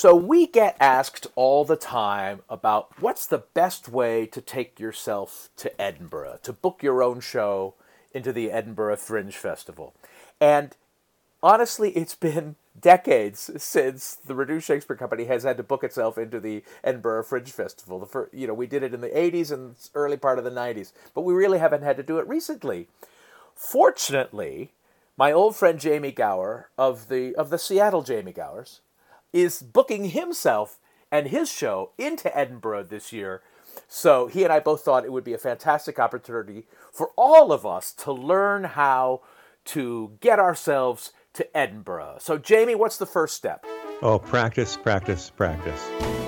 So we get asked all the time about what's the best way to take yourself to Edinburgh, to book your own show into the Edinburgh Fringe Festival. And honestly, it's been decades since the Reduced Shakespeare Company has had to book itself into the Edinburgh Fringe Festival. The first, you know, we did it in the 80s and early part of the 90s, but we really haven't had to do it recently. Fortunately, my old friend Jamie Gower of the of the Seattle Jamie Gowers is booking himself and his show into Edinburgh this year. So he and I both thought it would be a fantastic opportunity for all of us to learn how to get ourselves to Edinburgh. So, Jamie, what's the first step? Oh, practice, practice, practice.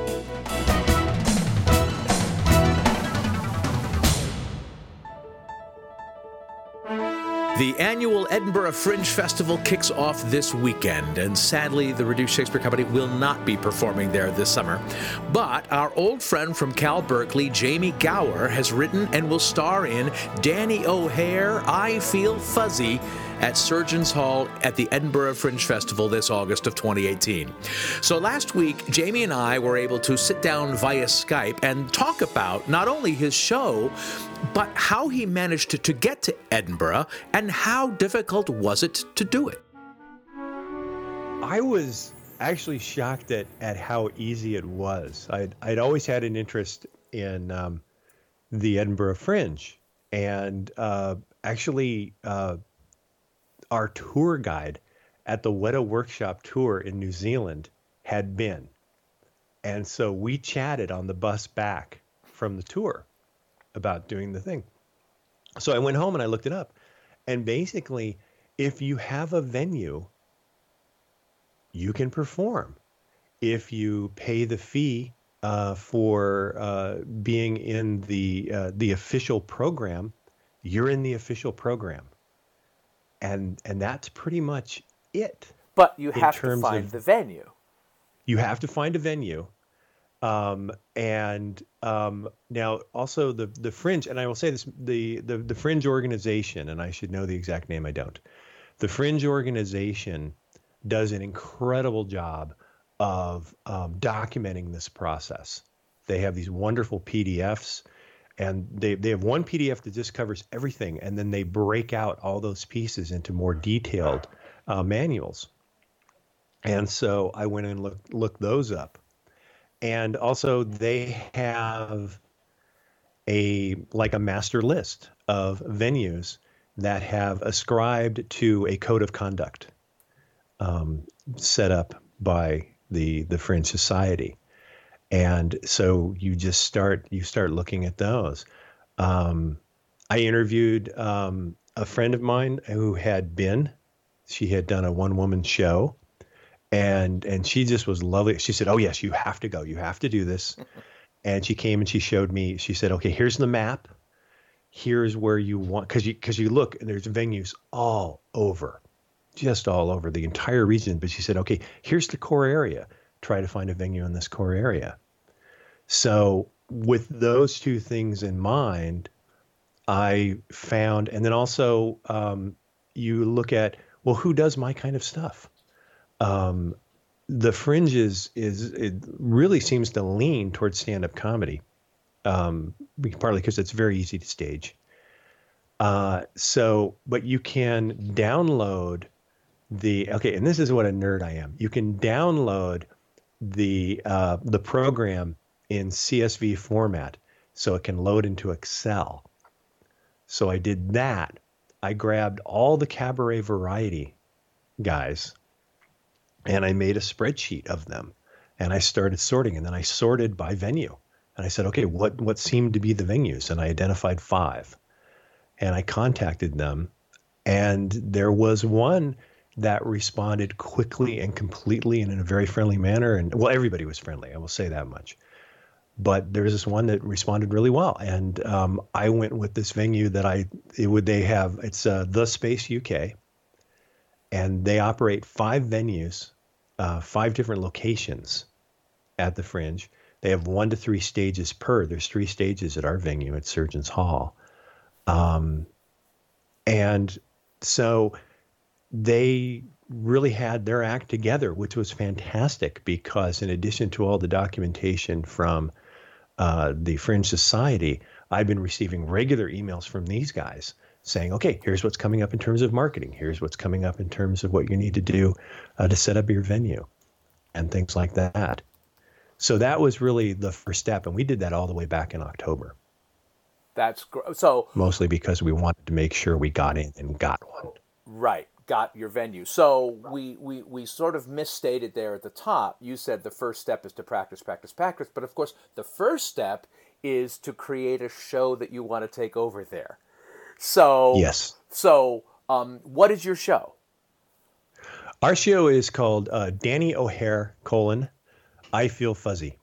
The annual Edinburgh Fringe Festival kicks off this weekend, and sadly, the Reduced Shakespeare Company will not be performing there this summer. But our old friend from Cal Berkeley, Jamie Gower, has written and will star in Denny O'Hare, I Feel Fuzzy at Surgeons Hall at the Edinburgh Fringe Festival this August of 2018. So last week, Jamie and I were able to sit down via Skype and talk about not only his show, but how he managed to, get to Edinburgh and how difficult was it to do it. I was actually shocked at, at how easy it was. I'd, I'd always had an interest in um, the Edinburgh Fringe. And uh, actually, uh, our tour guide at the Weta Workshop tour in New Zealand had been. And so we chatted on the bus back from the tour about doing the thing. So I went home and I looked it up. And basically, if you have a venue, you can perform. If you pay the fee uh, for uh, being in the uh, the official program, you're in the official program and and that's pretty much it. But you have to find of, the venue. You have to find a venue. Um, and um, now also the the fringe, and I will say this: the, the the fringe organization, and I should know the exact name. I don't. The fringe organization does an incredible job of um, documenting this process. They have these wonderful PDFs and they, they have one PDF that just covers everything, and then they break out all those pieces into more detailed uh, manuals. And so I went and looked looked those up, and also they have a like a master list of venues that have ascribed to a code of conduct um, set up by the the Fringe Society and so you just start you start looking at those. Um, I interviewed um, a friend of mine who had been. She had done a one woman show, and and she just was lovely. She said, "Oh yes, you have to go. You have to do this." and she came and she showed me. She said, "Okay, here's the map. Here's where you want because you because you look and there's venues all over, just all over the entire region." But she said, "Okay, here's the core area." Try to find a venue in this core area. So, with those two things in mind, I found, and then also um, you look at, well, who does my kind of stuff? Um, the fringes is it really seems to lean towards stand-up comedy, um, partly because it's very easy to stage. Uh, so, but you can download the okay, and this is what a nerd I am. You can download the uh, the program in CSV format so it can load into Excel. So I did that. I grabbed all the cabaret variety guys and I made a spreadsheet of them and I started sorting and then I sorted by venue. And I said, okay, what what seemed to be the venues? And I identified five. And I contacted them. And there was one that responded quickly and completely and in a very friendly manner. And well, everybody was friendly, I will say that much. But there was this one that responded really well, and um, I went with this venue that I it would they have it's uh, the Space UK, and they operate five venues, uh, five different locations at the Fringe. They have one to three stages per. There's three stages at our venue at Surgeons Hall, um, and so they really had their act together, which was fantastic because in addition to all the documentation from uh, the Fringe Society, I've been receiving regular emails from these guys saying, okay, here's what's coming up in terms of marketing. Here's what's coming up in terms of what you need to do uh, to set up your venue and things like that. So that was really the first step. And we did that all the way back in October. That's gr- so mostly because we wanted to make sure we got in and got one. Right, got your venue. So we, we, we sort of misstated there at the top. You said the first step is to practice, practice, practice. But of course, the first step is to create a show that you want to take over there. So yes. So um, what is your show? Our show is called uh, Denny O'Hare colon I Feel Fuzzy.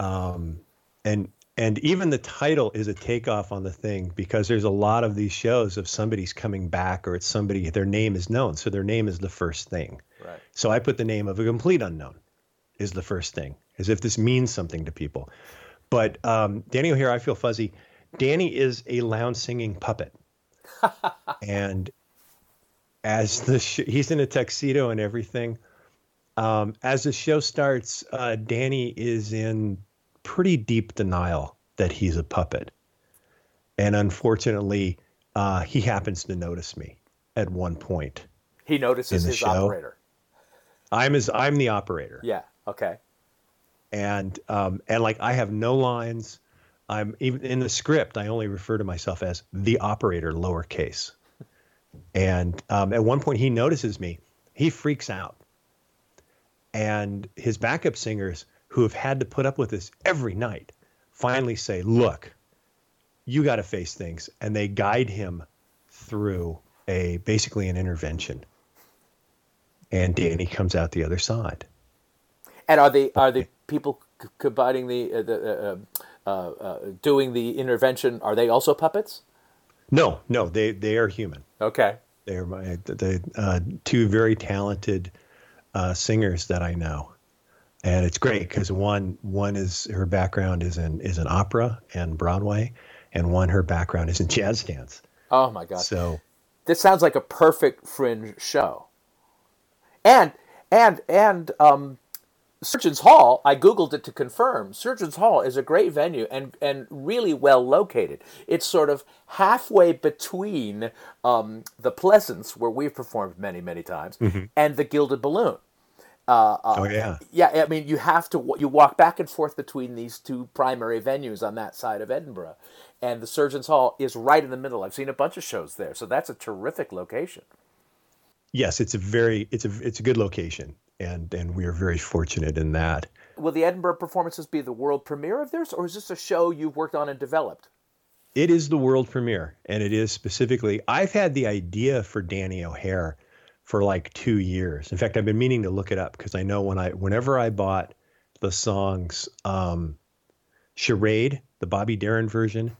Um, and and even the title is a takeoff on the thing because there's a lot of these shows of somebody's coming back or it's somebody their name is known. So their name is the first thing. Right. So i put the name of a complete unknown is the first thing as if this means something to people. But um, denny i feel fuzzy. Denny is a lounge singing puppet. And as the sh- he's in a tuxedo and everything. Um, as the show starts uh, denny is in pretty deep denial that he's a puppet. And unfortunately, uh, he happens to notice me at one point. He notices his show. operator. I'm his. I'm the operator. Yeah. Okay. And um, and like I have no lines. I'm even in the script. I only refer to myself as the operator, lowercase. And um, at one point, he notices me. He freaks out. And his backup singers who have had to put up with this every night finally say, look, you got to face things. And they guide him through a basically an intervention. And Denny comes out the other side. And are they are the people combining the uh, the uh, uh, uh, doing the intervention? Are they also puppets? No, no, they they are human. Okay, they are my the uh, two very talented uh, singers that I know and it's great because one one is her background is in is in opera and Broadway, and one her background is in jazz dance. Oh my god! So this sounds like a perfect fringe show. And and and um, Surgeons Hall, I googled it to confirm. Surgeons Hall is a great venue and and really well located. It's sort of halfway between um, the Pleasance, where we've performed many many times, mm-hmm. and the Gilded Balloon. Uh, uh, oh yeah, yeah. I mean, you have to you walk back and forth between these two primary venues on that side of Edinburgh, and the Surgeons Hall is right in the middle. I've seen a bunch of shows there, so that's a terrific location. Yes, it's a very it's a it's a good location, and and we are very fortunate in that. Will the Edinburgh performances be the world premiere of theirs, or is this a show you've worked on and developed? It is the world premiere, and it is specifically. I've had the idea for Denny O'Hare for like two years. In fact, I've been meaning to look it up because I know when I whenever I bought the songs um, Charade, the Bobby Darin version,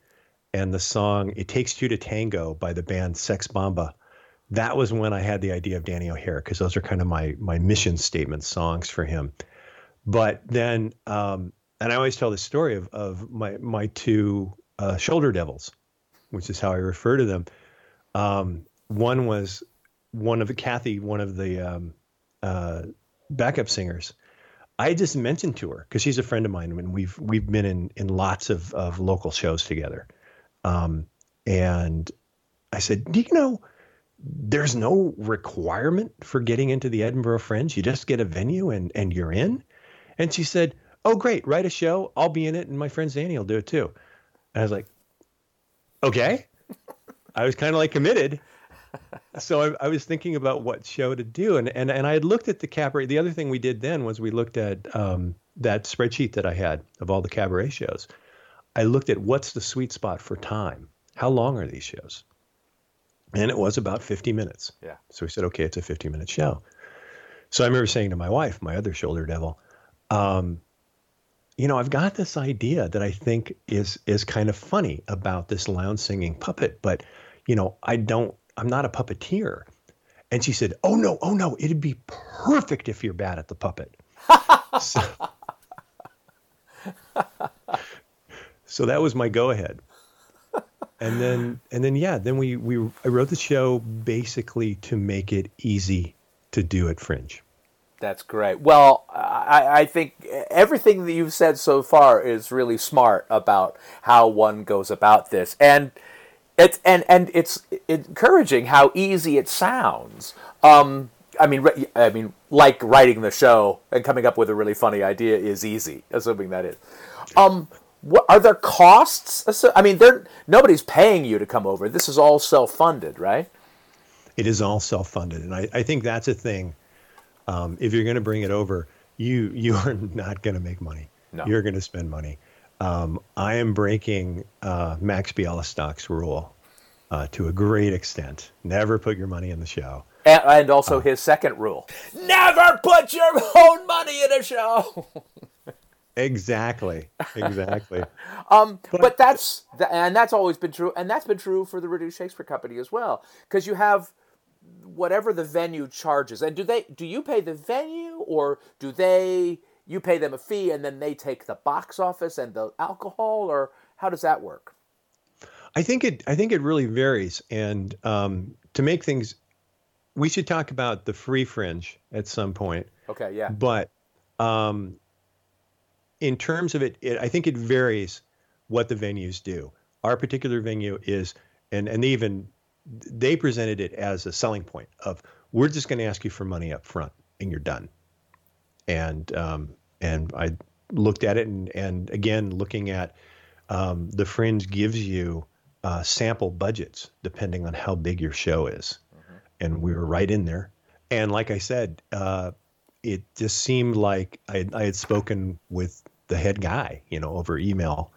and the song It Takes Two to Tango by the band Sex Bomba, that was when I had the idea of Denny O'Hare because those are kind of my my mission statement songs for him. But then, um, and I always tell the story of of my my two uh, shoulder devils, which is how I refer to them. Um, one was one of the Kathy, one of the um, uh, backup singers, I just mentioned to her because she's a friend of mine, and we've we've been in in lots of of local shows together. Um, and I said, "Do you know?" There's no requirement for getting into the Edinburgh Fringe. You just get a venue and and you're in. And she said, "Oh, great! Write a show. I'll be in it, and my friend Danny will do it too." And I was like, "Okay." I was kind of like committed, so I, I, was thinking about what show to do, and and and I had looked at the cabaret. The other thing we did then was we looked at um, that spreadsheet that I had of all the cabaret shows. I looked at what's the sweet spot for time. How long are these shows? And it was about 50 minutes. Yeah. So we said, okay, it's a 50 minute show. So I remember saying to my wife, my other shoulder devil, um, you know, I've got this idea that I think is is kind of funny about this lounge singing puppet, but you know, I don't I'm not a puppeteer. And she said, "Oh no, oh no, it'd be perfect if you're bad at the puppet." so, so that was my go ahead. And then and then yeah, then we we I wrote the show basically to make it easy to do at Fringe. That's great. Well, I, I think everything that you've said so far is really smart about how one goes about this, and it's and and it's encouraging how easy it sounds. Um, I mean, I mean, like writing the show and coming up with a really funny idea is easy, assuming that is. Um, what are there costs? I mean, there nobody's paying you to come over. This is all self-funded, right? It is all self-funded, and I, I think that's a thing um, if you're going to bring it over, you you are not going to make money. No. You're going to spend money. Um, I am breaking uh, Max Bialystock's rule uh, to a great extent. Never put your money in the show. And, and also uh, his second rule: never put your own money in a show. exactly. Exactly. um, but, but that's and that's always been true, and that's been true for the Reduced Shakespeare Company as well, because you have whatever the venue charges. And do they do you pay the venue or do they you pay them a fee and then they take the box office and the alcohol or how does that work? I think it I think it really varies and um, to make things we should talk about the free fringe at some point. Okay, yeah. But um, in terms of it, it, I think it varies what the venues do. Our particular venue is, and and even they presented it as a selling point of we're just going to ask you for money up front and you're done. And um, and I looked at it and and again looking at um, the fringe gives you uh, sample budgets depending on how big your show is, mm-hmm. and we were right in there. And like I said, uh, it just seemed like I, I had spoken with the head guy, you know, over email,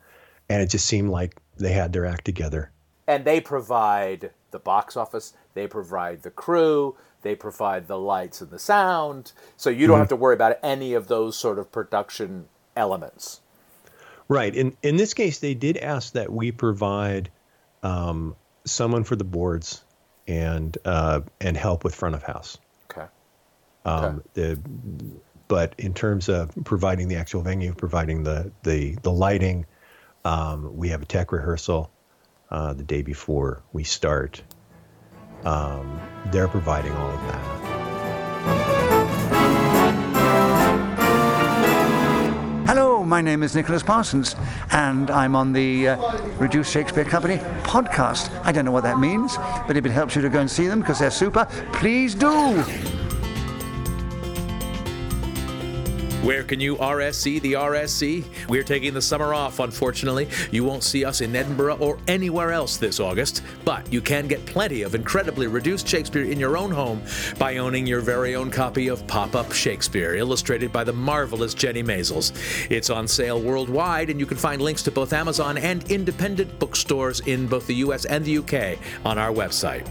and it just seemed like they had their act together. And they provide the box office, they provide the crew, they provide the lights and the sound. So you don't mm-hmm. have to worry about any of those sort of production elements. Right. In in this case, they did ask that we provide um, someone for the boards and uh, and help with front of house. Okay. Um, okay. The, but in terms of providing the actual venue, providing the the the lighting, um, we have a tech rehearsal uh, the day before we start. Um, they're providing all of that. Hello, my name is Nicholas Parsons, and I'm on the uh, Reduced Shakespeare Company podcast. I don't know what that means, but if it helps you to go and see them because they're super, please do. Where can you RSC the RSC? We're taking the summer off, unfortunately. You won't see us in Edinburgh or anywhere else this August, but you can get plenty of incredibly reduced Shakespeare in your own home by owning your very own copy of Pop Up Shakespeare, illustrated by the marvelous Jennie Maizels. It's on sale worldwide, and you can find links to both Amazon and independent bookstores in both the US and the UK on our website.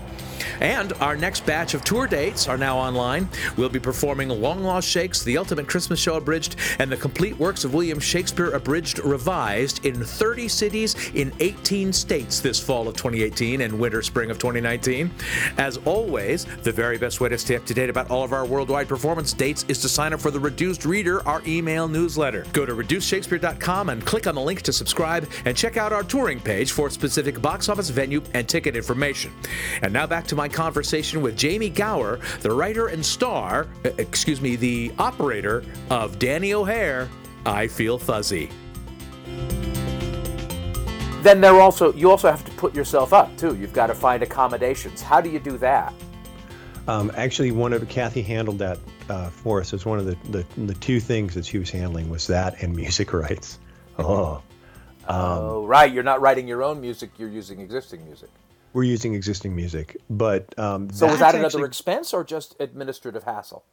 And our next batch of tour dates are now online. We'll be performing Long Lost Shakes, The Ultimate Christmas Show Abridged, and the complete works of William Shakespeare Abridged Revised in 30 cities in 18 states this fall of 2018 and winter spring of 2019. As always, the very best way to stay up to date about all of our worldwide performance dates is to sign up for the Reduced Reader, our email newsletter. Go to reducedshakespeare.com and click on the link to subscribe and check out our touring page for specific box office venue and ticket information. And now back to my conversation with Jamie Gower, the writer and star, uh, excuse me, the operator of Denny O'Hare, I Feel Fuzzy. Then there also you also have to put yourself up too. You've got to find accommodations. How do you do that? Um, actually, one of Kathy handled that uh, for us. As one of the, the, the two things that she was handling was that and music rights. Oh, um, oh, right. You're not writing your own music. You're using existing music we're using existing music. But um, so was that another actually, expense or just administrative hassle?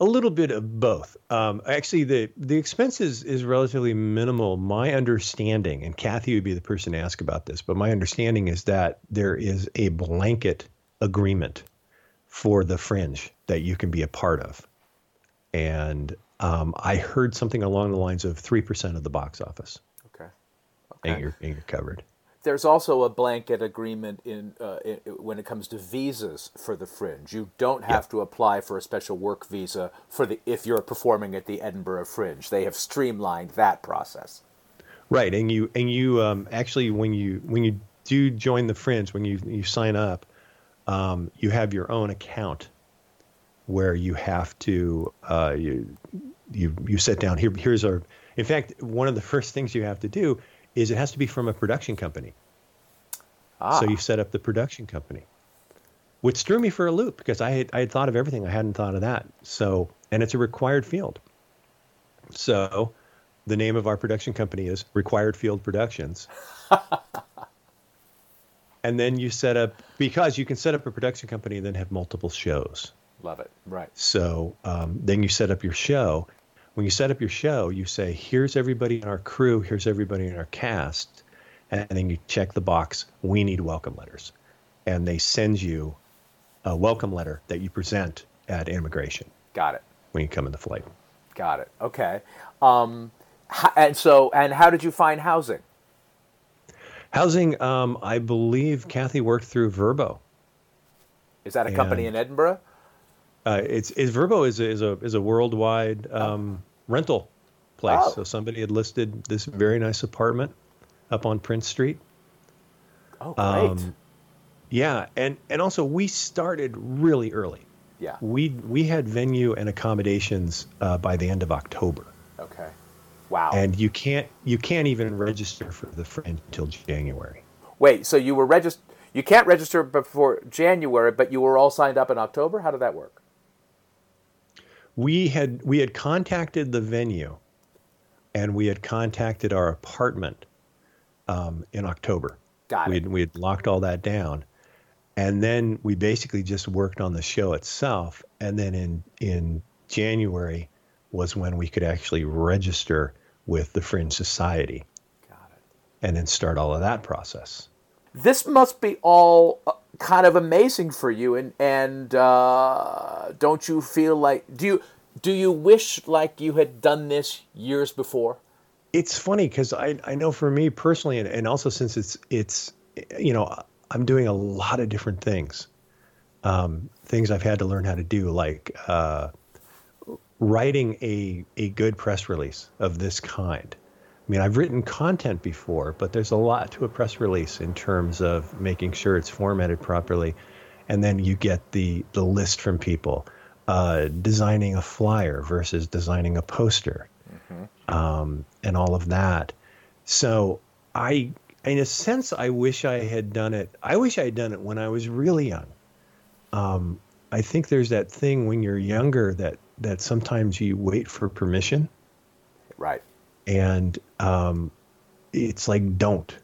A little bit of both. Um, actually, the the expense is, is relatively minimal. My understanding, and Kathy would be the person to ask about this, but my understanding is that there is a blanket agreement for the fringe that you can be a part of, and um, I heard something along the lines of three percent of the box office. Okay. Okay. And you're, and you're covered there's also a blanket agreement in, uh, in, when it comes to visas for the Fringe. You don't have to apply for a special work visa for the if you're performing at the Edinburgh Fringe. They have streamlined that process. Right, and you and you um, actually when you when you do join the Fringe, when you you sign up, um, you have your own account where you have to uh, you you you sit down here. Here's our. In fact, one of the first things you have to do is it has to be from a production company. Ah. So you set up the production company, which threw me for a loop because I had I had thought of everything. I hadn't thought of that. So and it's a required field. So the name of our production company is Required Field Productions. and then you set up because you can set up a production company and then have multiple shows. Love it. Right. So um, then you set up your show. When you set up your show, you say, "Here's everybody in our crew. Here's everybody in our cast," and then you check the box. We need welcome letters, and they send you a welcome letter that you present at immigration Got it. when you come in the flight. Got it. Okay. Um, and so, and how did you find housing? Housing, um, I believe Kathy worked through Vrbo. Is that a company in Edinburgh? Uh, it's, it's Vrbo is a, is a is a worldwide um, rental place. Oh. So somebody had listed this very nice apartment up on Prince Street. Oh, great. Um, Yeah, and and also we started really early. yeah. We we had venue and accommodations uh, by the end of October, Okay. Wow. and you can't you can't even register for the fringe until January. Wait, so you were registered? You can't register before January, but you were all signed up in October. How did that work? We had we had contacted the venue and we had contacted our apartment um, in October. Got we it. had, we had locked all that down, and then we basically just worked on the show itself. And then in in January was when we could actually register with the Fringe Society, Got it. and then start all of that process. This must be all uh, kind of amazing for you, and and uh, don't you feel like do you do you wish like you had done this years before? it's funny because I, I know for me personally and, and also since it's it's you know i'm doing a lot of different things um, things i've had to learn how to do like uh, writing a, a good press release of this kind i mean i've written content before but there's a lot to a press release in terms of making sure it's formatted properly and then you get the the list from people uh, designing a flyer versus designing a poster um, and all of that. So I, in a sense, I wish I had done it. I wish I had done it when I was really young. Um, I think there's that thing when you're younger that that sometimes you wait for permission, Right. and um, it's like don't.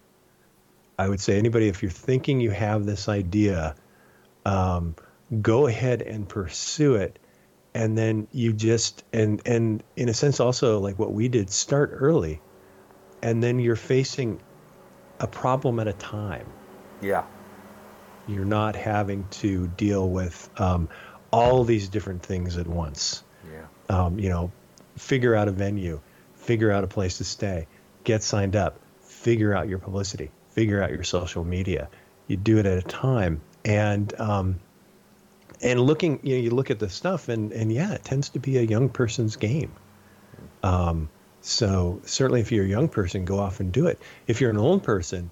I would say anybody if you're thinking you have this idea, um, go ahead and pursue it and then you just and and in a sense also like what we did start early and then you're facing a problem at a time Yeah. you're not having to deal with um, all these different things at once Yeah. um, you know figure out a venue figure out a place to stay. Get signed up. Figure out your publicity. Figure out your social media. You do it at a time. And um, and looking you know you look at the stuff and and yeah it tends to be a young person's game. Um, so certainly if you're a young person go off and do it. If you're an old person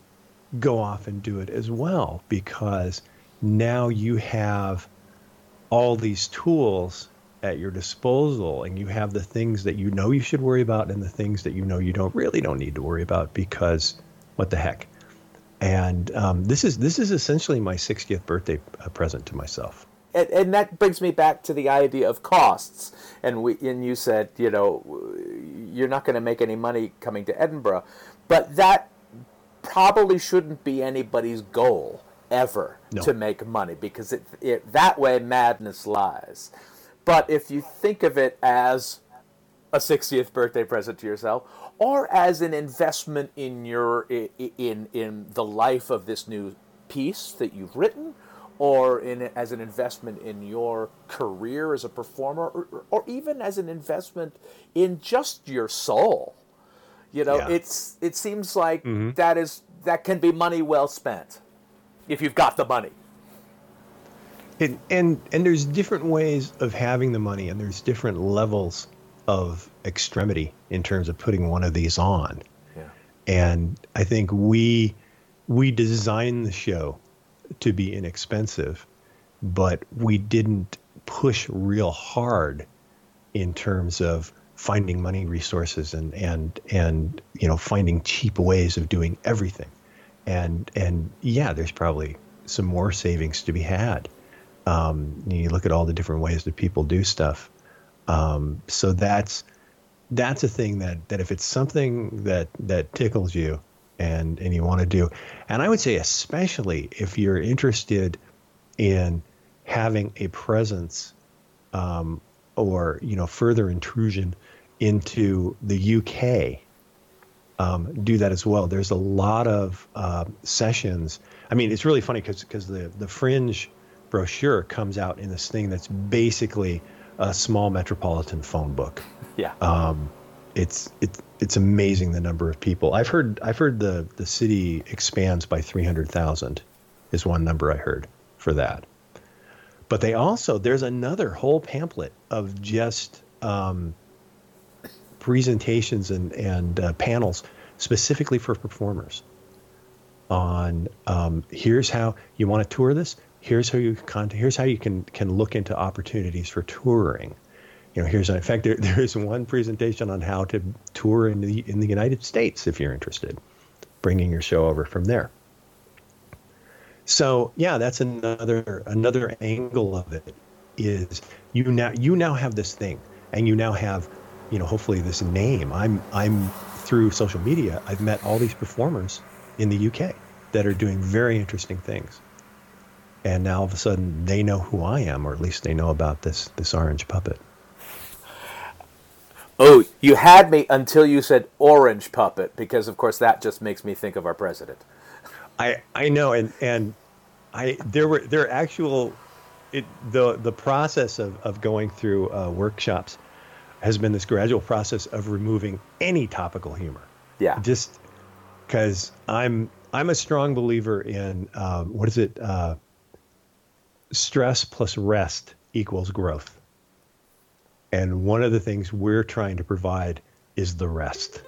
go off and do it as well because now you have all these tools at your disposal and you have the things that you know you should worry about and the things that you know you don't really don't need to worry about because what the heck and um, this is this is essentially my 60th birthday uh, present to myself and, and that brings me back to the idea of costs. And we and you said, you know, you're not going to make any money coming to Edinburgh, but that probably shouldn't be anybody's goal ever No. to make money because it, it that way madness lies. But if you think of it as a 60th birthday present to yourself or as an investment in your in in the life of this new piece that you've written or in as an investment in your career as a performer or, or even as an investment in just your soul you know Yeah. it's it seems like mm-hmm. that is that can be money well spent if you've got the money. And, and and there's different ways of having the money, and there's different levels of extremity in terms of putting one of these on. Yeah. And I think we we designed the show to be inexpensive, but we didn't push real hard in terms of finding money resources and and and you know finding cheap ways of doing everything and and yeah there's probably some more savings to be had um, you look at all the different ways that people do stuff um, so that's that's a thing that that if it's something that that tickles you and and you want to do and i would say especially if you're interested in having a presence um, or you know further intrusion into the UK um, do that as well. There's a lot of uh, sessions. I mean, it's really funny because because the the Fringe brochure comes out in this thing that's basically a small metropolitan phone book. Yeah. Um, it's it's it's amazing the number of people. I've heard I've heard the the city expands by three hundred thousand, is one number I heard for that. But they also there's another whole pamphlet of just um, presentations and and uh, panels specifically for performers. On um, here's how you want to tour this. Here's how you can here's how you can can look into opportunities for touring. You know, here's in fact there, there's one presentation on how to tour in the in the United States if you're interested, bringing your show over from there. So yeah, that's another another angle of it is you now you now have this thing and you now have you know hopefully this name. I'm I'm through social media I've met all these performers in the UK that are doing very interesting things. And now all of a sudden they know who I am or at least they know about this this orange puppet. Oh, you had me until you said orange puppet because of course that just makes me think of our president. I I know, and and I there were there are actual it the the process of of going through uh, workshops has been this gradual process of removing any topical humor. Yeah. Just because I'm I'm a strong believer in um, what is it? Uh, stress plus rest equals growth. And one of the things we're trying to provide is the rest.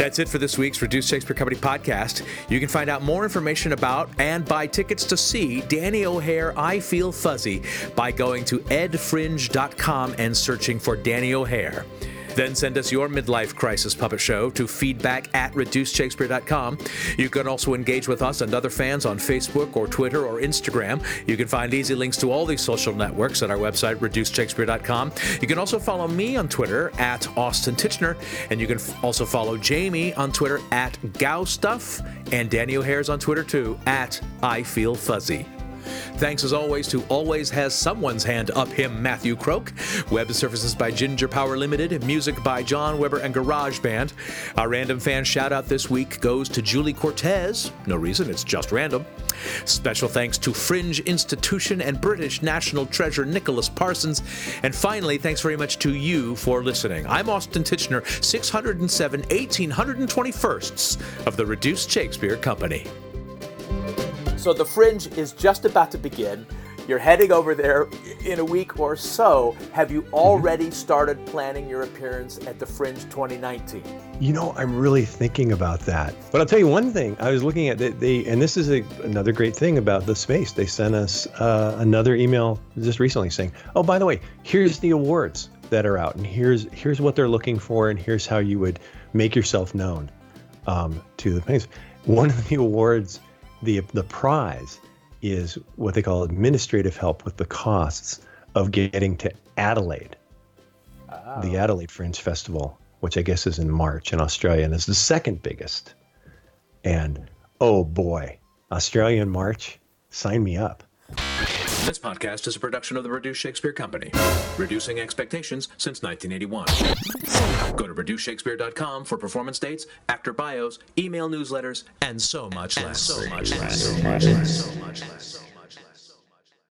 That's it for this week's Reduced Shakespeare Company podcast. You can find out more information about and buy tickets to see Denny O'Hare I Feel Fuzzy by going to edfringe.com and searching for Denny O'Hare. Then send us your midlife crisis puppet show to feedback at reducedshakespeare.com. You can also engage with us and other fans on Facebook or Twitter or Instagram. You can find easy links to all these social networks at our website, reducedshakespeare.com. You can also follow me on Twitter at Austin Tichenor, and you can also follow Jamie on Twitter at GowStuff, and Denny O'Hare's on Twitter too at I Feel Fuzzy. Thanks as always to Always Has Someone's Hand Up Him, Matthew Croke. Web services by Ginger Power Limited. Music by John Weber and Garage Band. Our random fan shout out this week goes to Julie Cortez. No reason, it's just random. Special thanks to Fringe Institution and British National Treasure Nicholas Parsons. And finally, thanks very much to you for listening. I'm Austin Tichenor, 607 1821sts of the Reduced Shakespeare Company. So the Fringe is just about to begin. You're heading over there in a week or so. Have you already started planning your appearance at the Fringe 2019? You know, I'm really thinking about that. But I'll tell you one thing. I was looking at they, they and this is a, another great thing about the space. They sent us uh, another email just recently saying, "Oh, by the way, here's the awards that are out, and here's here's what they're looking for, and here's how you would make yourself known um, to the fans." One of the awards the the prize is what they call administrative help with the costs of getting to Adelaide, oh. the Adelaide Fringe Festival, which I guess is in March in Australia and is the second biggest. And oh boy, Australian March, sign me up. This podcast is a production of the Reduced Shakespeare Company, reducing expectations since 1981. Go to reducedshakespeare.com for performance dates, actor bios, email newsletters, and so much less. So much less. So much less. So much less.